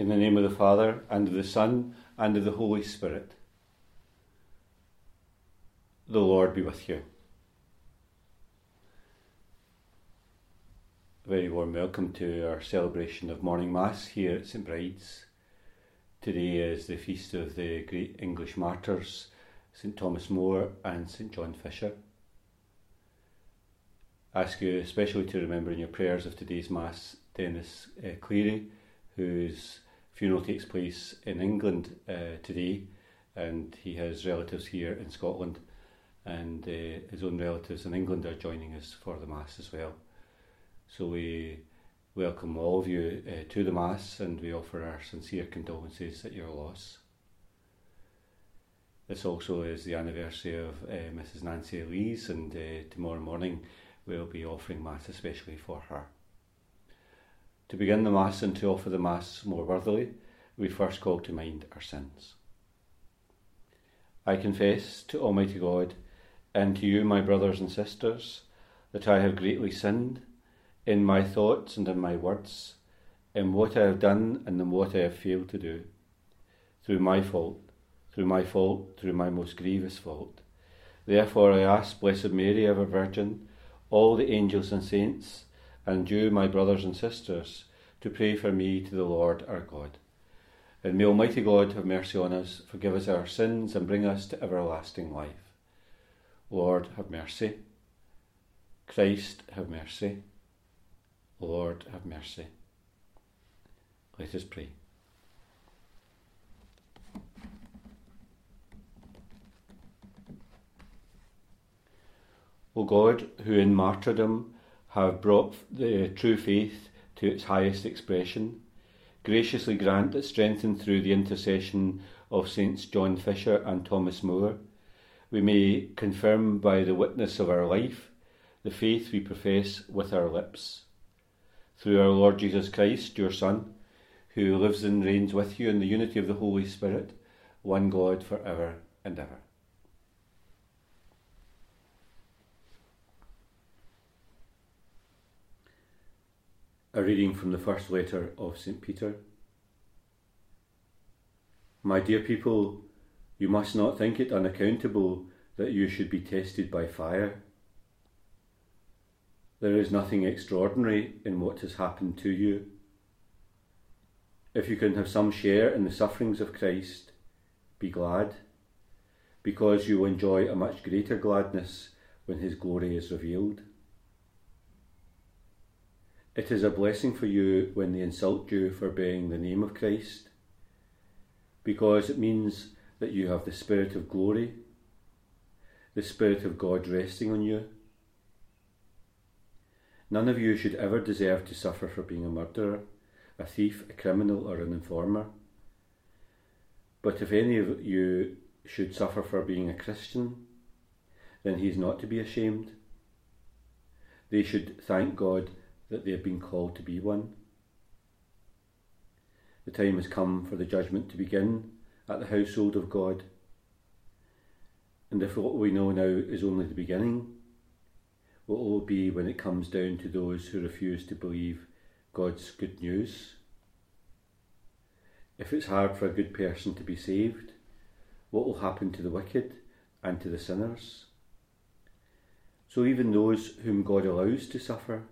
In the name of the Father, and of the Son, and of the Holy Spirit. The Lord be with you. A very warm welcome to our celebration of morning Mass here at St Bride's. Today is the feast of the great English martyrs, St Thomas More and St John Fisher. I ask you especially to remember in your prayers of today's Mass Dennis uh, Cleary, whose funeral takes place in England uh, today, and he has relatives here in Scotland, and uh, his own relatives in England are joining us for the Mass as well. So we welcome all of you uh, to the Mass and we offer our sincere condolences at your loss. This also is the anniversary of uh, Mrs. Nancy Elise, and uh, tomorrow morning we'll be offering Mass especially for her. To begin the Mass and to offer the Mass more worthily, we first call to mind our sins. I confess to Almighty God and to you, my brothers and sisters, that I have greatly sinned in my thoughts and in my words, in what I have done and in what I have failed to do, through my fault, through my fault, through my most grievous fault. Therefore I ask Blessed Mary, ever Virgin, all the angels and saints, and you, my brothers and sisters, to pray for me to the Lord our God. And may Almighty God have mercy on us, forgive us our sins, and bring us to everlasting life. Lord, have mercy. Christ, have mercy. Lord, have mercy. Let us pray. O God, who in martyrdom have brought the true faith to its highest expression, graciously grant that strengthened through the intercession of Saints John Fisher and Thomas More, we may confirm by the witness of our life the faith we profess with our lips. Through our Lord Jesus Christ, your Son, who lives and reigns with you in the unity of the Holy Spirit, one God for ever and ever. A reading from the first letter of St. Peter. My dear people, you must not think it unaccountable that you should be tested by fire. There is nothing extraordinary in what has happened to you. If you can have some share in the sufferings of Christ, be glad, because you will enjoy a much greater gladness when his glory is revealed. It is a blessing for you when they insult you for bearing the name of Christ, because it means that you have the Spirit of glory, the Spirit of God resting on you. None of you should ever deserve to suffer for being a murderer, a thief, a criminal, or an informer. But if any of you should suffer for being a Christian, then he is not to be ashamed. They should thank God that they have been called to be one. The time has come for the judgment to begin at the household of God. And if what we know now is only the beginning, what will it be when it comes down to those who refuse to believe God's good news? If it's hard for a good person to be saved, what will happen to the wicked and to the sinners? So even those whom God allows to suffer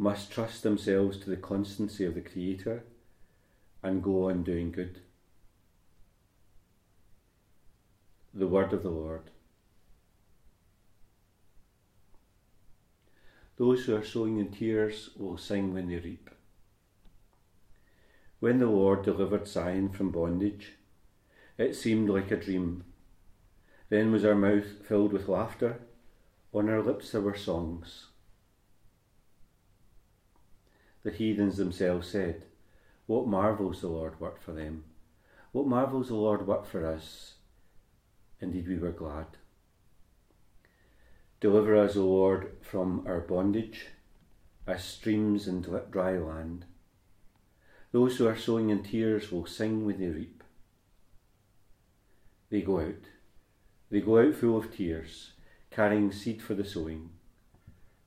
must trust themselves to the constancy of the Creator and go on doing good. The Word of the Lord. Those who are sowing in tears will sing when they reap. When the Lord delivered Zion from bondage, it seemed like a dream. Then was our mouth filled with laughter, on our lips there were songs the heathens themselves said, What marvels the Lord worked for them! What marvels the Lord worked for us! Indeed, we were glad. Deliver us, O Lord, from our bondage, as streams in dry land. Those who are sowing in tears will sing when they reap. They go out. They go out full of tears, carrying seed for the sowing.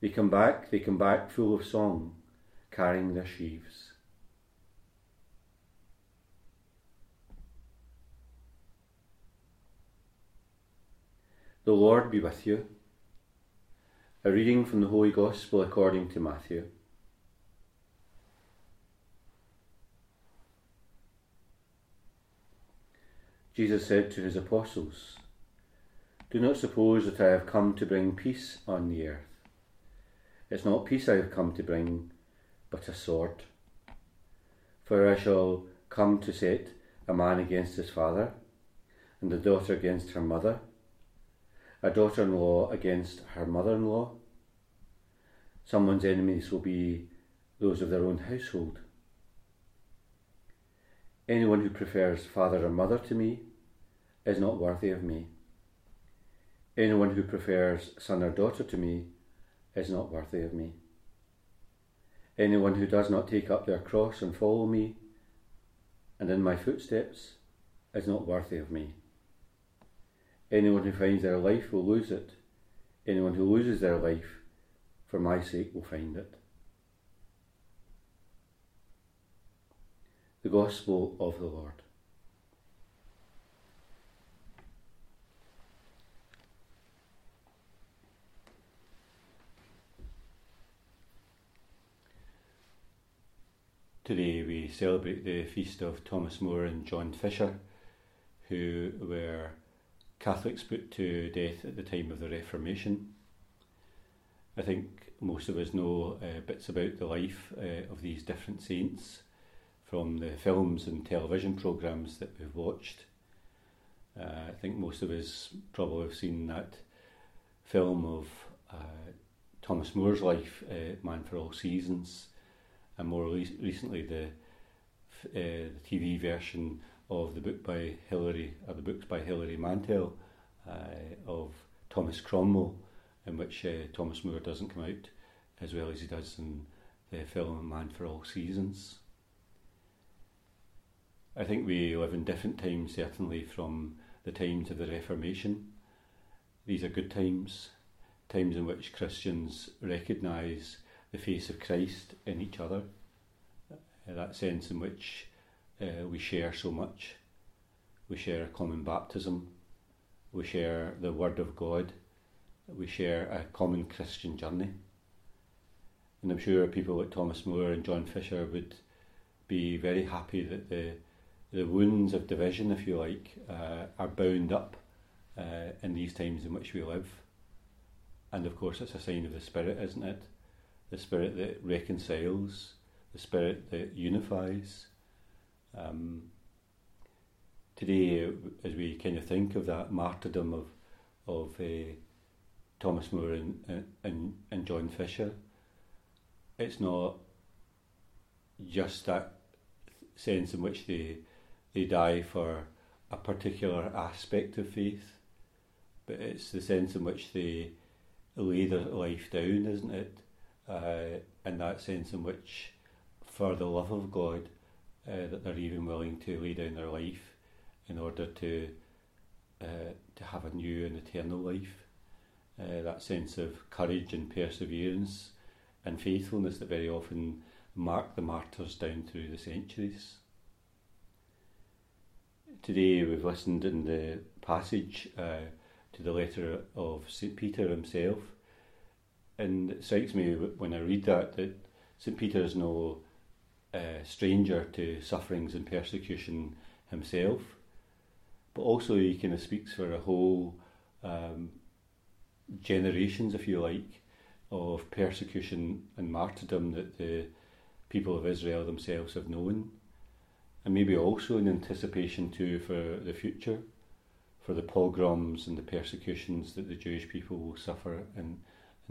They come back, they come back full of song, carrying their sheaves. The Lord be with you. A reading from the Holy Gospel according to Matthew. Jesus said to his apostles, Do not suppose that I have come to bring peace on the earth. It's not peace I have come to bring, but a sword. For I shall come to set a man against his father, and a daughter against her mother a daughter in law against her mother in law. Someone's enemies will be those of their own household. Anyone who prefers father or mother to me is not worthy of me. Anyone who prefers son or daughter to me is not worthy of me. Anyone who does not take up their cross and follow me and in my footsteps is not worthy of me. Anyone who finds their life will lose it. Anyone who loses their life for my sake will find it. The Gospel of the Lord. Today we celebrate the feast of Thomas More and John Fisher, who were Catholics put to death at the time of the Reformation. I think most of us know uh, bits about the life uh, of these different saints from the films and television programmes that we've watched. Uh, I think most of us probably have seen that film of uh, Thomas More's life, uh, Man for All Seasons, and more re- recently the, uh, the TV version of the book by Hilary, or the books by Hilary Mantel uh, of Thomas Cromwell, in which uh, Thomas More doesn't come out as well as he does in the film Man for All Seasons. I think we live in different times, certainly from the times of the Reformation. These are good times, times in which Christians recognise the face of Christ in each other, that sense in which uh, we share so much. We share a common baptism, we share the Word of God, we share a common Christian journey. And I'm sure people like Thomas More and John Fisher would be very happy that the the wounds of division, if you like, uh, are bound up uh, in these times in which we live. And of course, it's a sign of the Spirit, isn't it? The Spirit that reconciles, the Spirit that unifies. Um, today, as we kind of think of that martyrdom of of uh, Thomas More and, and and John Fisher, it's not just that sense in which they they die for a particular aspect of faith, but it's the sense in which they lay their life down, isn't it? Uh, in that sense in which, for the love of God, uh, that they're even willing to lay down their life in order to uh, to have a new and eternal life. Uh, that sense of courage and perseverance and faithfulness that very often mark the martyrs down through the centuries. Today we've listened in the passage uh, to the letter of St. Peter himself, and it strikes me when I read that that St. Peter is no uh, stranger to sufferings and persecution himself but also he kind of speaks for a whole um, generations, if you like, of persecution and martyrdom that the people of Israel themselves have known, and maybe also in anticipation too for the future, for the pogroms and the persecutions that the Jewish people will suffer in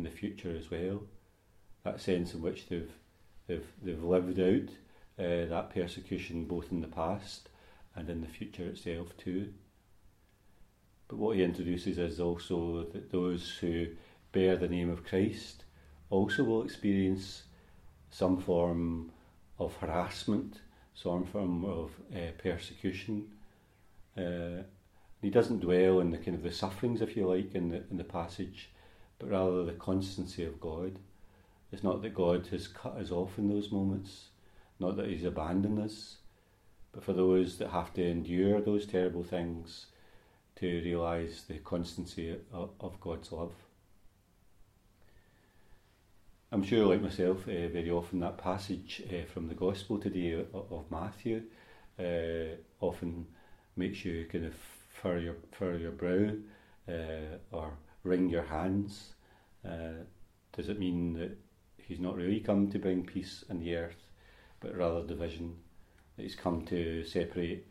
in the future as well. That sense in which they've they've they've lived out uh, that persecution both in the past and in the future itself too. But what he introduces is also that those who bear the name of Christ also will experience some form of harassment, some form of uh, persecution. Uh, he doesn't dwell in the kind of the sufferings, if you like, in the in the passage, but rather the constancy of God. It's not that God has cut us off in those moments, not that He's abandoned us, but for those that have to endure those terrible things, to realise the constancy of, God's love. I'm sure, like myself, uh, very often that passage uh, from the Gospel today of, of Matthew uh, often makes you kind of furrow your, furrow your brow or wring your hands. Uh, does it mean that he's not really come to bring peace in the earth, but rather division? That he's come to separate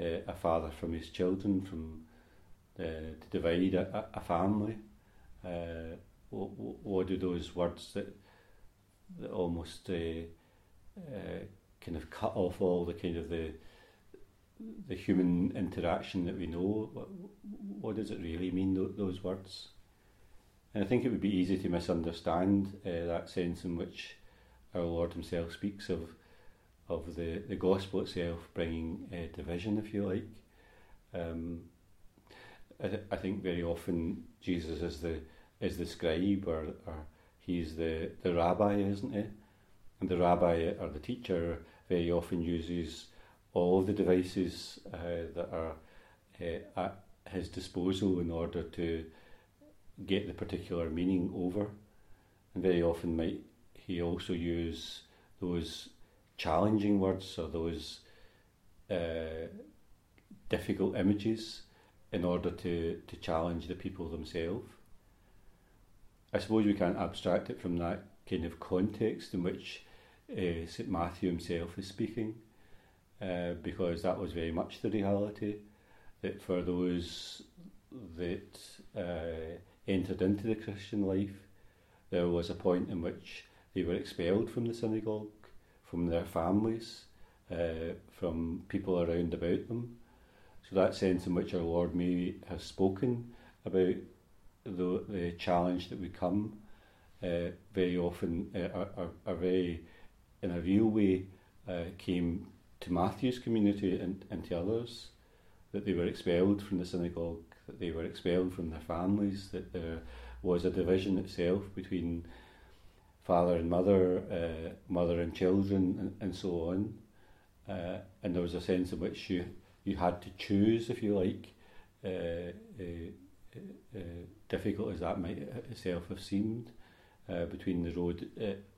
uh, a father from his children, from uh, to divide a, a family. Uh, what, what do those words that, that almost uh, uh, kind of cut off all the kind of the the human interaction that we know? What, what does it really mean? Those words. And I think it would be easy to misunderstand uh, that sense in which our Lord Himself speaks of of the, the gospel itself bringing uh, division, if you like. Um, I, th- I, think very often Jesus is the is the scribe or, or he's the, the rabbi, isn't he? And the rabbi or the teacher very often uses all of the devices uh, that are uh, at his disposal in order to get the particular meaning over. And very often might he also use those challenging words or those uh, difficult images in order to, to challenge the people themselves. I suppose we can't abstract it from that kind of context in which uh, St Matthew himself is speaking, uh, because that was very much the reality that for those that uh, entered into the Christian life, there was a point in which they were expelled from the synagogue, from their families, uh, from people around about them. So that sense in which our Lord may have spoken about the, the challenge that we come, uh, very often uh, are, are, are, very, in a real way, uh, came to Matthew's community and, and to others, that they were expelled from the synagogue, that they were expelled from their families, that there was a division itself between father and mother, uh, mother and children, and, and so on. Uh, and there was a sense in which you, you had to choose, if you like, uh, uh, uh difficult as that might itself have seemed, uh, between the road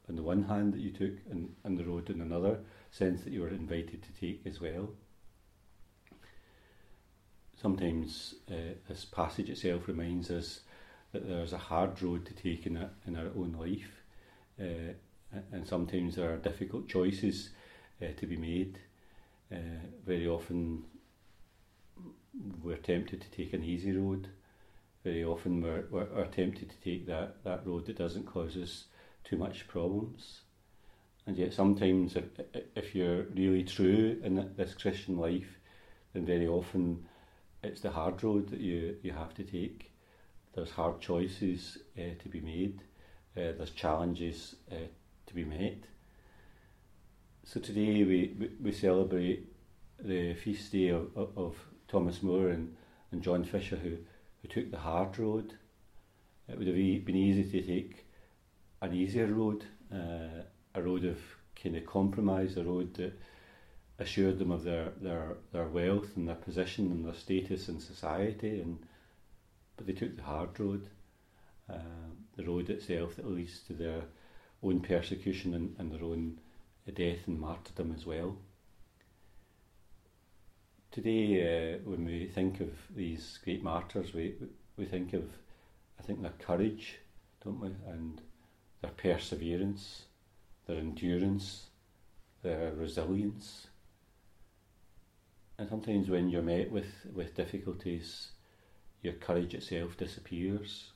on the one hand that you took and, and the road in another sense that you were invited to take as well. Sometimes this passage itself reminds us that there's a hard road to take in, a, in our own life uh, and sometimes there are difficult choices uh, to be made. Uh, very often we're tempted to take an easy road. Very often we're, we're, we're tempted to take that, that road that doesn't cause us too much problems. And yet sometimes if, if you're really true in this Christian life, then very often it's the hard road that you, you have to take. There's hard choices uh, to be made uh, there's challenges uh, to be met. So today we, we, we celebrate the feast day of, of, of, Thomas More and, and John Fisher who, who took the hard road. It would have been easy to take an easier road, uh, a road of kind of compromise, a road that assured them of their, their, their wealth and their position and their status in society, and but they took the hard road. Uh, the road itself that leads to their own persecution and, and their own death and martyrdom as well. Today, uh, when we think of these great martyrs, we, we think of, I think, their courage, don't we, and their perseverance, their endurance, their resilience. And sometimes when you're met with, with difficulties, your courage itself disappears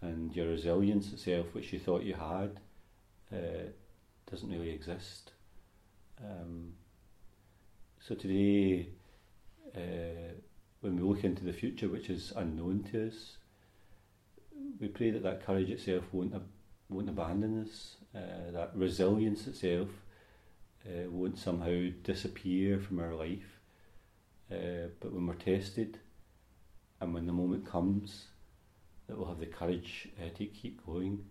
and your resilience itself, which you thought you had, uh, doesn't really exist. Um, so today, uh, when we look into the future, which is unknown to us, we pray that that courage itself won't ab- won't abandon us. Uh, that resilience itself uh, won't somehow disappear from our life. Uh, but when we're tested, and when the moment comes, that we'll have the courage uh, to keep going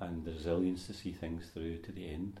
and the resilience to see things through to the end.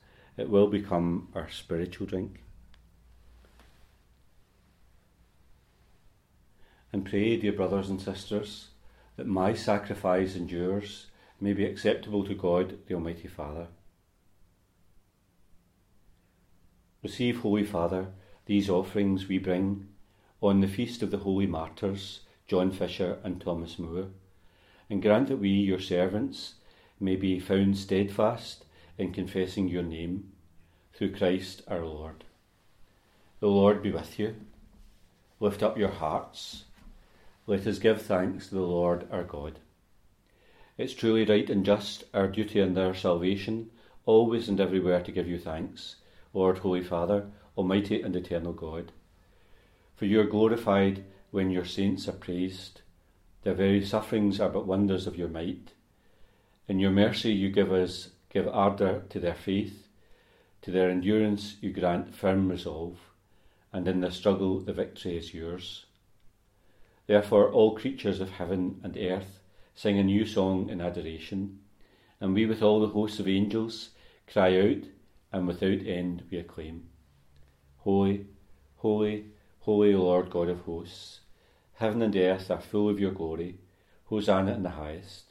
It will become our spiritual drink. And pray, dear brothers and sisters, that my sacrifice and yours may be acceptable to God, the Almighty Father. Receive, Holy Father, these offerings we bring on the feast of the holy martyrs John Fisher, and Thomas More, and grant that we, your servants, may be found steadfast in confessing your name through Christ our Lord. The Lord be with you. Lift up your hearts. Let us give thanks to the Lord our God. It's truly right and just, our duty and our salvation, always and everywhere to give you thanks, Lord, Holy Father, Almighty and Eternal God. For you are glorified when your saints are praised. Their very sufferings are but wonders of your might. In your mercy you give us, give ardour to their faith. To their endurance you grant firm resolve, and in their struggle the victory is yours. Therefore all creatures of heaven and earth sing a new song in adoration, and we with all the hosts of angels cry out, and without end we acclaim. Holy, holy, holy Lord God of hosts, Heaven and earth are full of your glory. Hosanna in the highest.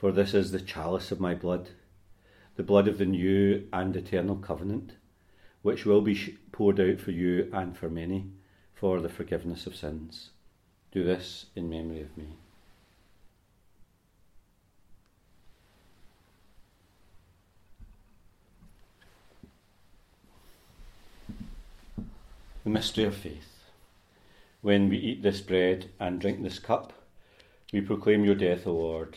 for this is the chalice of my blood, the blood of the new and eternal covenant, which will be poured out for you and for many for the forgiveness of sins. Do this in memory of me. The mystery of faith. When we eat this bread and drink this cup, we proclaim your death, O Lord,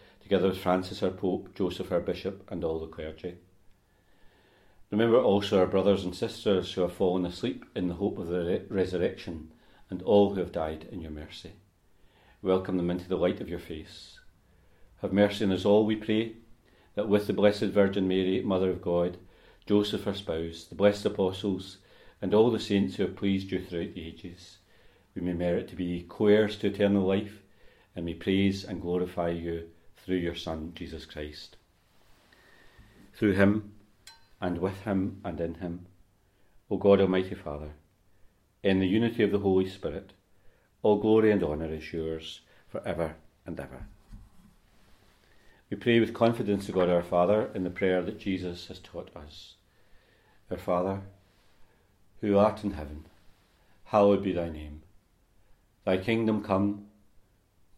together with Francis our Pope, Joseph our Bishop, and all the clergy. Remember also our brothers and sisters who have fallen asleep in the hope of the re- resurrection, and all who have died in your mercy. Welcome them into the light of your face. Have mercy on us all, we pray, that with the Blessed Virgin Mary, Mother of God, Joseph her spouse, the blessed apostles, and all the saints who have pleased you throughout the ages, we may merit to be co heirs to eternal life, and we praise and glorify you through your Son, Jesus Christ. Through him, and with him, and in him, O God Almighty Father, in the unity of the Holy Spirit, all glory and honour is yours for ever and ever. We pray with confidence to God our Father in the prayer that Jesus has taught us. Our Father, who art in heaven, hallowed be thy name. Thy kingdom come,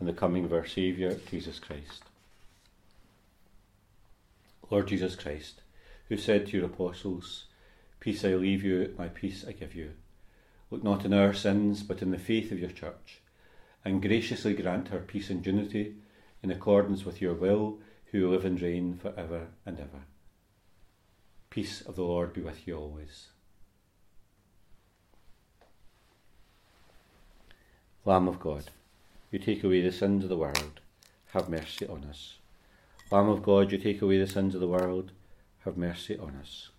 and the coming of our Saviour, Jesus Christ. Lord Jesus Christ, who said to your apostles, Peace I leave you, my peace I give you. Look not in our sins, but in the faith of your church, and graciously grant her peace and unity in accordance with your will, who live and reign for ever and ever. Peace of the Lord be with you always. Lamb of God, you take away the sins of the world, have mercy on us. Lamb of God, you take away the sins of the world, have mercy on us.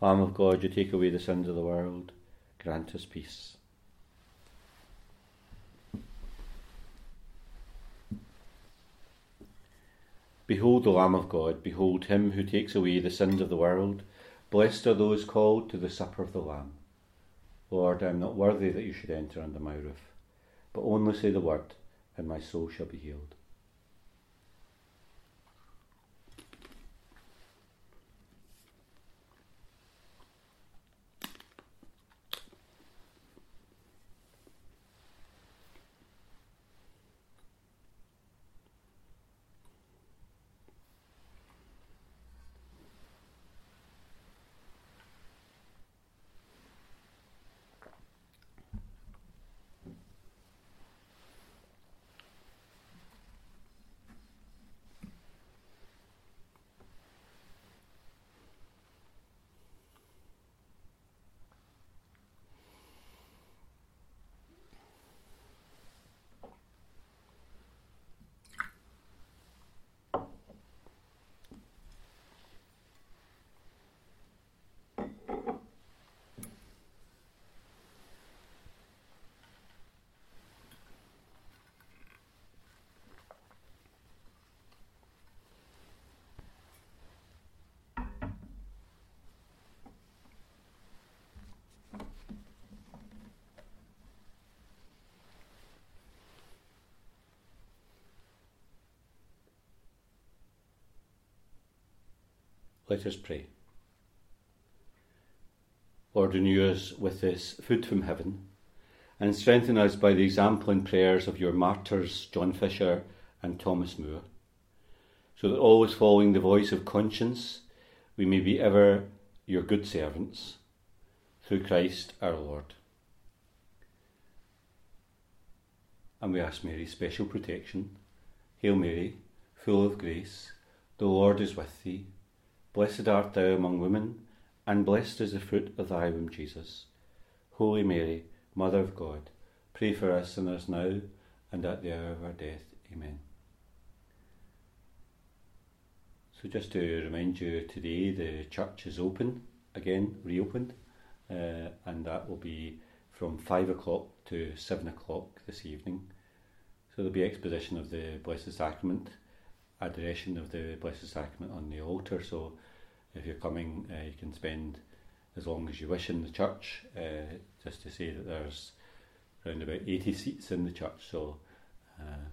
Lamb of God, you take away the sins of the world, grant us peace. Behold the Lamb of God, behold him who takes away the sins of the world. Blessed are those called to the supper of the Lamb. Lord, I am not worthy that you should enter under my roof, but only say the word, and my soul shall be healed. Let us pray. Lord, renew us with this food from heaven and strengthen us by the example and prayers of your martyrs, John Fisher and Thomas More, so that always following the voice of conscience, we may be ever your good servants, through Christ our Lord. And we ask Mary special protection. Hail Mary, full of grace, the Lord is with thee. Blessed art thou among women, and blessed is the fruit of thy womb, Jesus. Holy Mary, Mother of God, pray for us sinners now and at the hour of our death. Amen. So, just to remind you, today the church is open again, reopened, uh, and that will be from five o'clock to seven o'clock this evening. So, there'll be exposition of the Blessed Sacrament adoration of the Blessed Sacrament on the altar. So if you're coming, uh, you can spend as long as you wish in the church. Uh, just to say that there's around about 80 seats in the church. So uh,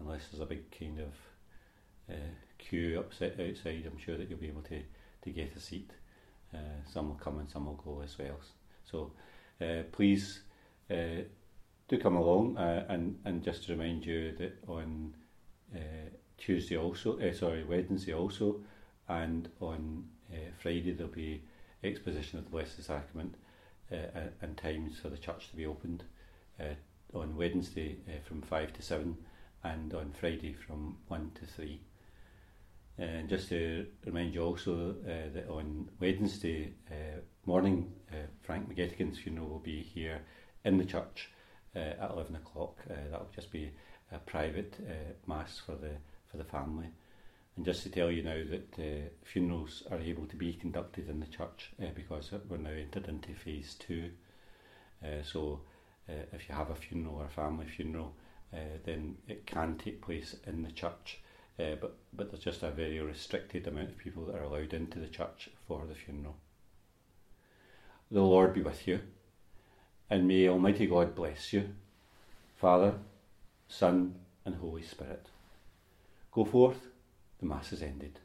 unless there's a big kind of uh, queue upset outside, I'm sure that you'll be able to, to get a seat. Uh, some will come and some will go as well. So uh, please do come along and, and just to remind you that on Tuesday also, uh, sorry, Wednesday also, and on uh, Friday there'll be exposition of the Blessed Sacrament uh, and times for the church to be opened. On Wednesday from 5 to 7 and on Friday from 1 to 3. And just to remind you also that on Wednesday morning, Frank McGettigan's funeral will be here in the church at 11 o'clock. That will just be a private mass for the for the family. And just to tell you now that uh, funerals are able to be conducted in the church uh, because we're now entered into phase two. Uh, so uh, if you have a funeral or a family funeral, uh, then it can take place in the church. Uh, but, but there's just a very restricted amount of people that are allowed into the church for the funeral. The Lord be with you. and may Almighty God bless you, Father, Son, and Holy Spirit. Go forth, the Mass is ended.